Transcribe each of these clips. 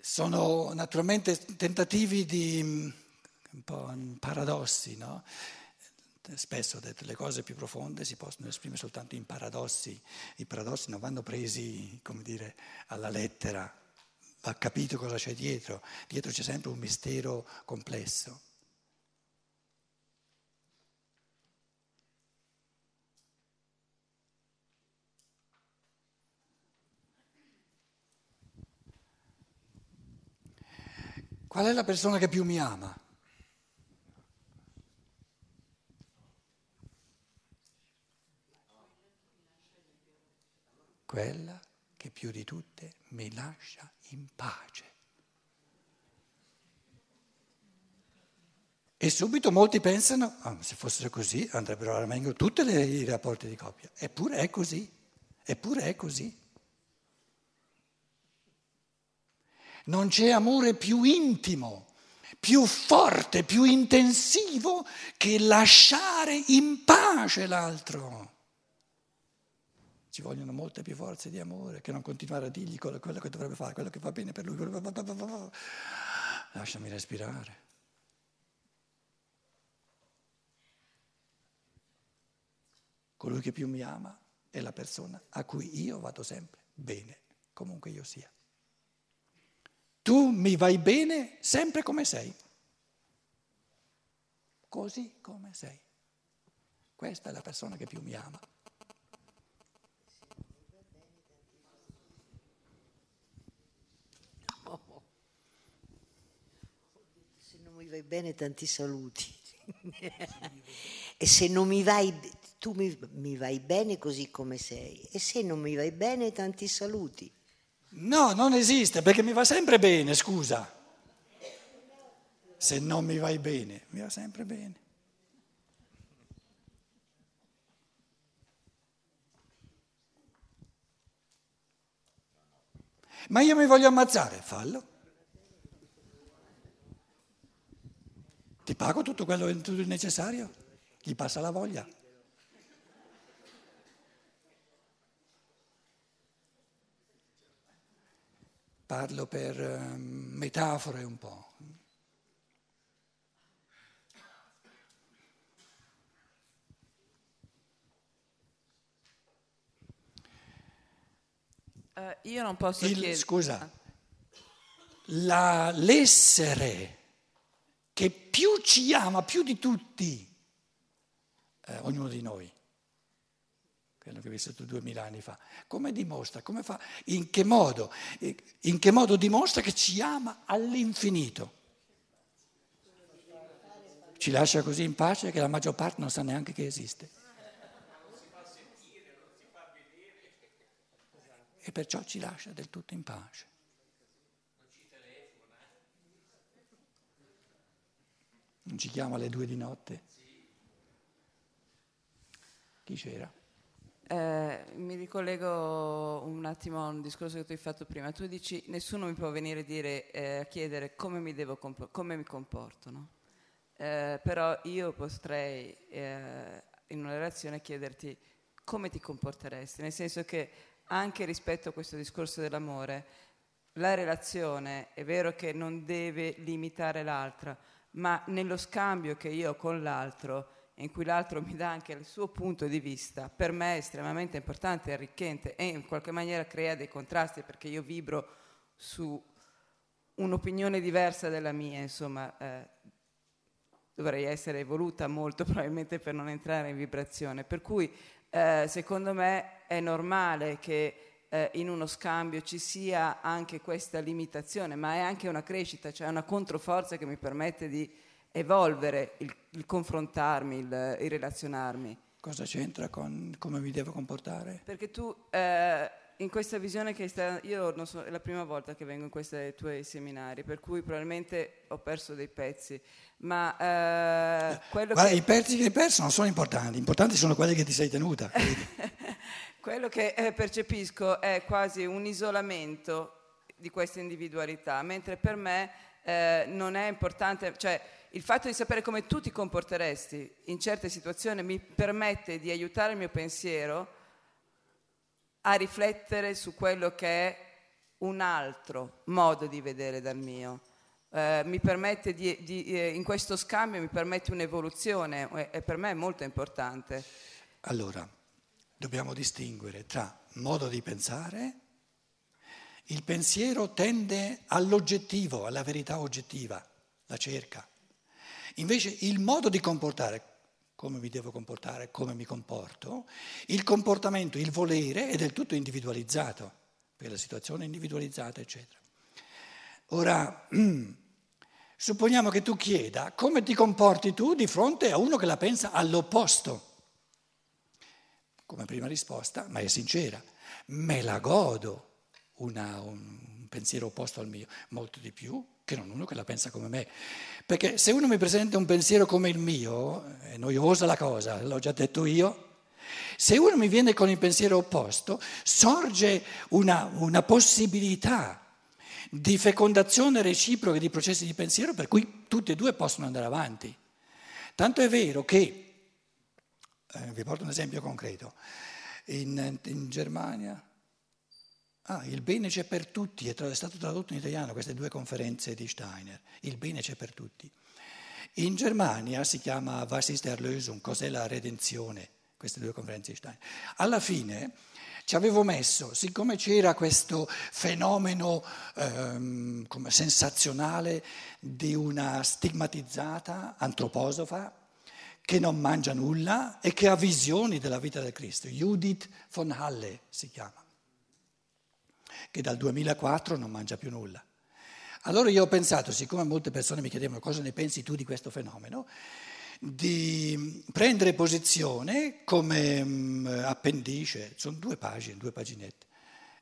sono naturalmente tentativi di un po' paradossi, no? Spesso ho detto le cose più profonde si possono esprimere soltanto in paradossi, i paradossi non vanno presi, come dire, alla lettera, va capito cosa c'è dietro, dietro c'è sempre un mistero complesso. Qual è la persona che più mi ama? Quella che più di tutte mi lascia in pace. E subito molti pensano, oh, se fossero così andrebbero a meglio tutti i rapporti di coppia. Eppure è così, eppure è così. Non c'è amore più intimo, più forte, più intensivo che lasciare in pace l'altro. Ci vogliono molte più forze di amore che non continuare a dirgli quello, che dovrebbe fare, quello che va bene per lui. Lasciami respirare. Colui che più mi ama è la persona a cui io vado sempre bene, comunque io sia. Tu mi vai bene sempre come sei, così come sei. Questa è la persona che più mi ama. Se non mi vai bene tanti saluti. e se non mi vai, tu mi, mi vai bene così come sei. E se non mi vai bene tanti saluti. No, non esiste perché mi va sempre bene, scusa. Se non mi vai bene, mi va sempre bene. Ma io mi voglio ammazzare, fallo. Ti pago tutto quello necessario, gli passa la voglia. Parlo per ehm, metafore un po'. Uh, io non posso Il, chiedere. Scusa, la, l'essere che più ci ama, più di tutti, eh, ognuno di noi, quello che ho vissuto duemila anni fa. Come dimostra? Come fa? In che modo? In che modo dimostra che ci ama all'infinito? Ci lascia così in pace che la maggior parte non sa neanche che esiste. E perciò ci lascia del tutto in pace. Non ci chiama alle due di notte? Chi c'era? Eh, mi ricollego un attimo a un discorso che tu hai fatto prima. Tu dici nessuno mi può venire a, dire, eh, chiedere come mi, comp- come mi comporto, no? eh, però io potrei eh, in una relazione chiederti come ti comporteresti, nel senso che anche rispetto a questo discorso dell'amore, la relazione è vero che non deve limitare l'altra, ma nello scambio che io ho con l'altro in cui l'altro mi dà anche il suo punto di vista, per me è estremamente importante, arricchente e in qualche maniera crea dei contrasti perché io vibro su un'opinione diversa della mia, insomma, eh, dovrei essere evoluta molto probabilmente per non entrare in vibrazione. Per cui eh, secondo me è normale che eh, in uno scambio ci sia anche questa limitazione, ma è anche una crescita, cioè una controforza che mi permette di evolvere, il, il confrontarmi, il, il, relazionarmi. Cosa c'entra con come mi devo comportare? Perché tu eh, in questa visione che stai, io non so, è la prima volta che vengo in questi tuoi seminari, per cui probabilmente ho perso dei pezzi, ma eh, quello Guarda, che... i pezzi che hai perso non sono importanti, importanti sono quelli che ti sei tenuta. quello che eh, percepisco è quasi un isolamento di questa individualità, mentre per me eh, non è importante, cioè il fatto di sapere come tu ti comporteresti in certe situazioni mi permette di aiutare il mio pensiero a riflettere su quello che è un altro modo di vedere dal mio. Eh, mi permette di, di, eh, in questo scambio mi permette un'evoluzione e per me è molto importante. Allora, dobbiamo distinguere tra modo di pensare, il pensiero tende all'oggettivo, alla verità oggettiva, la cerca. Invece il modo di comportare, come mi devo comportare, come mi comporto, il comportamento, il volere è del tutto individualizzato, per la situazione individualizzata, eccetera. Ora, supponiamo che tu chieda come ti comporti tu di fronte a uno che la pensa all'opposto. Come prima risposta, ma è sincera, me la godo una, un pensiero opposto al mio, molto di più che non uno che la pensa come me. Perché se uno mi presenta un pensiero come il mio, è noiosa la cosa, l'ho già detto io, se uno mi viene con il pensiero opposto, sorge una, una possibilità di fecondazione reciproca di processi di pensiero per cui tutti e due possono andare avanti. Tanto è vero che, eh, vi porto un esempio concreto, in, in Germania, Ah, il bene c'è per tutti, è stato tradotto in italiano queste due conferenze di Steiner, il bene c'è per tutti. In Germania si chiama Was ist Erlösung, cos'è la redenzione, queste due conferenze di Steiner. Alla fine ci avevo messo, siccome c'era questo fenomeno ehm, sensazionale di una stigmatizzata antroposofa che non mangia nulla e che ha visioni della vita del Cristo, Judith von Halle si chiama che dal 2004 non mangia più nulla. Allora io ho pensato, siccome molte persone mi chiedevano cosa ne pensi tu di questo fenomeno, di prendere posizione come mm, appendice, sono due pagine, due paginette,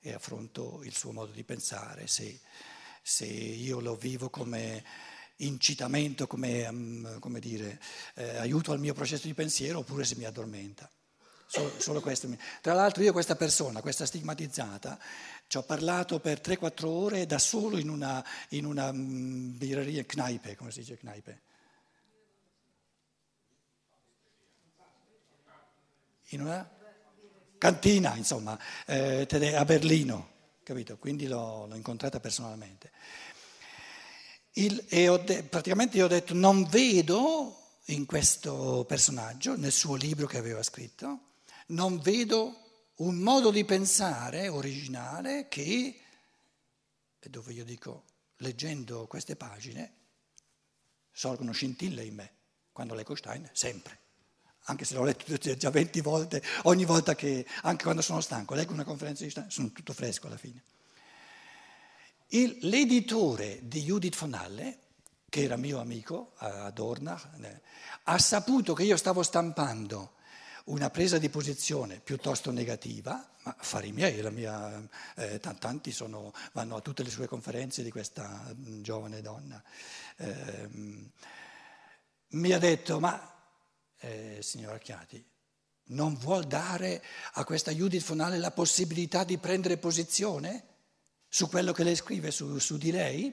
e affronto il suo modo di pensare, se, se io lo vivo come incitamento, come, mm, come dire, eh, aiuto al mio processo di pensiero oppure se mi addormenta. Solo, solo questo. Tra l'altro io questa persona, questa stigmatizzata, ci ho parlato per 3-4 ore da solo in una, in una mm, birreria, knaipe, come si dice knaipe? In una cantina, insomma, eh, a Berlino, capito? Quindi l'ho, l'ho incontrata personalmente. Il, e de, praticamente io ho detto non vedo in questo personaggio, nel suo libro che aveva scritto, non vedo un modo di pensare originale che, dove io dico, leggendo queste pagine, sorgono scintille in me. Quando leggo Stein, sempre. Anche se l'ho letto già 20 volte, ogni volta che, anche quando sono stanco, leggo una conferenza di Stein, sono tutto fresco alla fine. Il, l'editore di Judith von Halle, che era mio amico a Dornach, eh, ha saputo che io stavo stampando una presa di posizione piuttosto negativa, ma affari miei, mia, eh, tanti sono, vanno a tutte le sue conferenze di questa mm, giovane donna. Eh, mi ha detto, ma eh, signor Acchiati, non vuol dare a questa Judith Fonale la possibilità di prendere posizione su quello che lei scrive su, su di lei?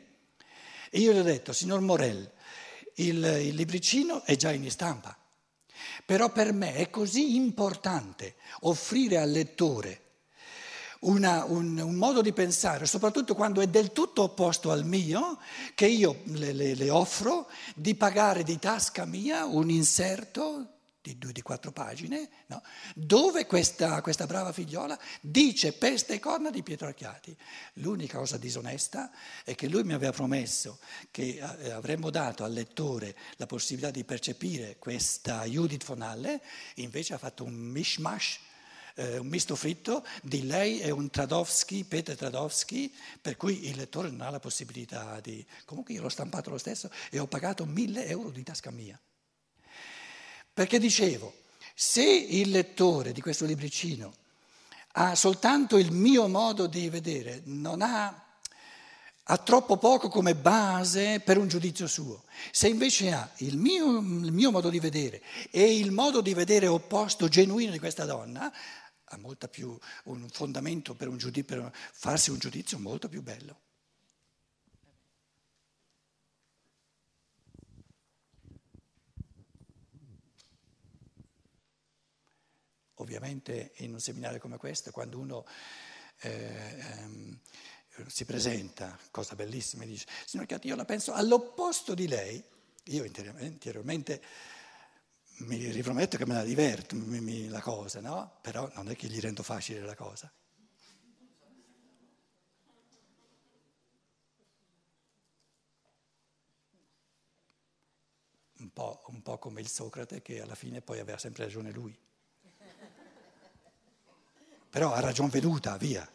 E io gli ho detto, signor Morel, il, il libricino è già in stampa. Però per me è così importante offrire al lettore una, un, un, modo di pensare, soprattutto quando è del tutto opposto al mio, che io le, le, le offro di pagare di tasca mia un inserto di di quattro pagine, no? dove questa, questa, brava figliola dice peste e corna di Pietro Archiati. L'unica cosa disonesta è che lui mi aveva promesso che eh, avremmo dato al lettore la possibilità di percepire questa Judith Fonale, invece ha fatto un mishmash. Eh, un misto fritto di lei e un Tradowski, Peter Tradowski, per cui il lettore non ha la possibilità di... Comunque io l'ho stampato lo stesso e ho pagato mille euro di tasca mia. Perché dicevo, se il lettore di questo libricino ha soltanto il mio modo di vedere, non ha, ha troppo poco come base per un giudizio suo. Se invece ha il mio, il mio modo di vedere e il modo di vedere opposto, genuino di questa donna, ha molta più un fondamento per, un giudizio, per farsi un giudizio molto più bello. Ovviamente in un seminario come questo, quando uno, eh, ehm, si presenta, cosa bellissima, e dice, signor Chiatti, io la penso all'opposto di lei, io interiormente mi riprometto che me la diverto, mi, mi, la cosa, no? Però non è che gli rendo facile la cosa. Un po', un po' come il Socrate che alla fine poi aveva sempre ragione lui. Però ha ragione veduta, via.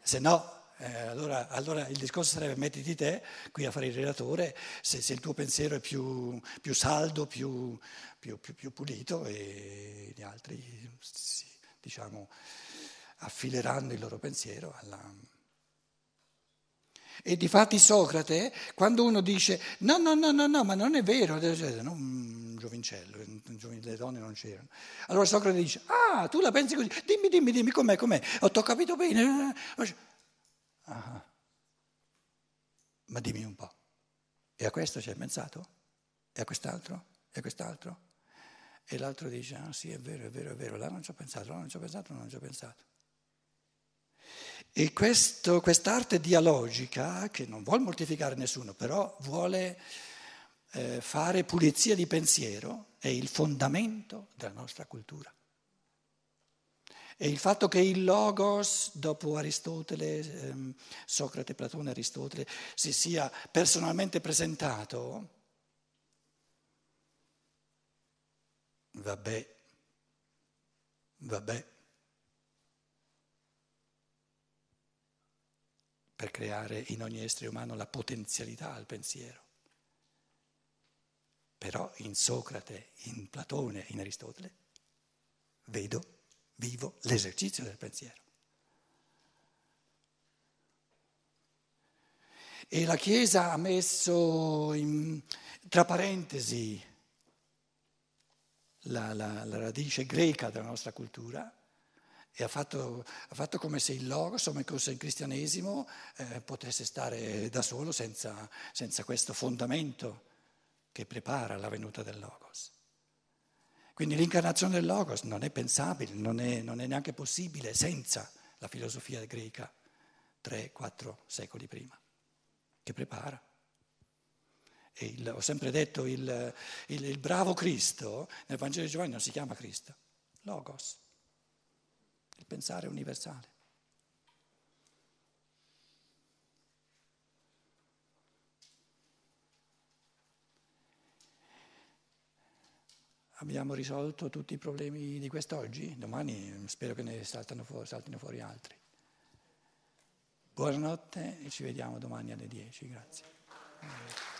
Se no eh, allora, allora, il discorso sarebbe mettiti te qui a fare il relatore se, se il tuo pensiero è più, più saldo, più, più, più, pulito e gli altri diciamo, affileranno il loro pensiero alla... E di fatti Socrate, quando uno dice no, no, no, no, no, ma non è vero, no, un giovincello, le donne non c'erano. Allora Socrate dice, ah, tu la pensi così, dimmi, dimmi, dimmi com'è, com'è, ho capito bene. Ah, ma dimmi un po', e a questo ci hai pensato? E a quest'altro? E a quest'altro? E l'altro dice, ah sì, è vero, è vero, è vero, là non ci ho pensato, là non ci ho pensato, non ci ho pensato. E questo, quest'arte dialogica, che non vuole mortificare nessuno, però vuole eh, fare pulizia di pensiero, è il fondamento della nostra cultura. E il fatto che il Logos, dopo Aristotele, ehm, Socrate, Platone, Aristotele, si sia personalmente presentato, vabbè, vabbè, per creare in ogni essere umano la potenzialità al pensiero. Però in Socrate, in Platone, in Aristotele, vedo vivo l'esercizio del pensiero. E la Chiesa ha messo in, tra parentesi la, la, la, radice greca della nostra cultura e ha fatto, ha fatto come se il logos, come se il cristianesimo eh, potesse stare da solo senza, senza questo fondamento che prepara la venuta del logos. Quindi l'incarnazione del Logos non è pensabile, non è, non è neanche possibile senza la filosofia greca tre, quattro secoli prima, che prepara. Il, ho sempre detto il, il, il bravo Cristo nel Vangelo di Giovanni non si chiama Cristo, Logos, il pensare universale. Abbiamo risolto tutti i problemi di quest'oggi? Domani spero che ne fuori, saltino fuori altri. Buonanotte e ci vediamo domani alle 10. Grazie.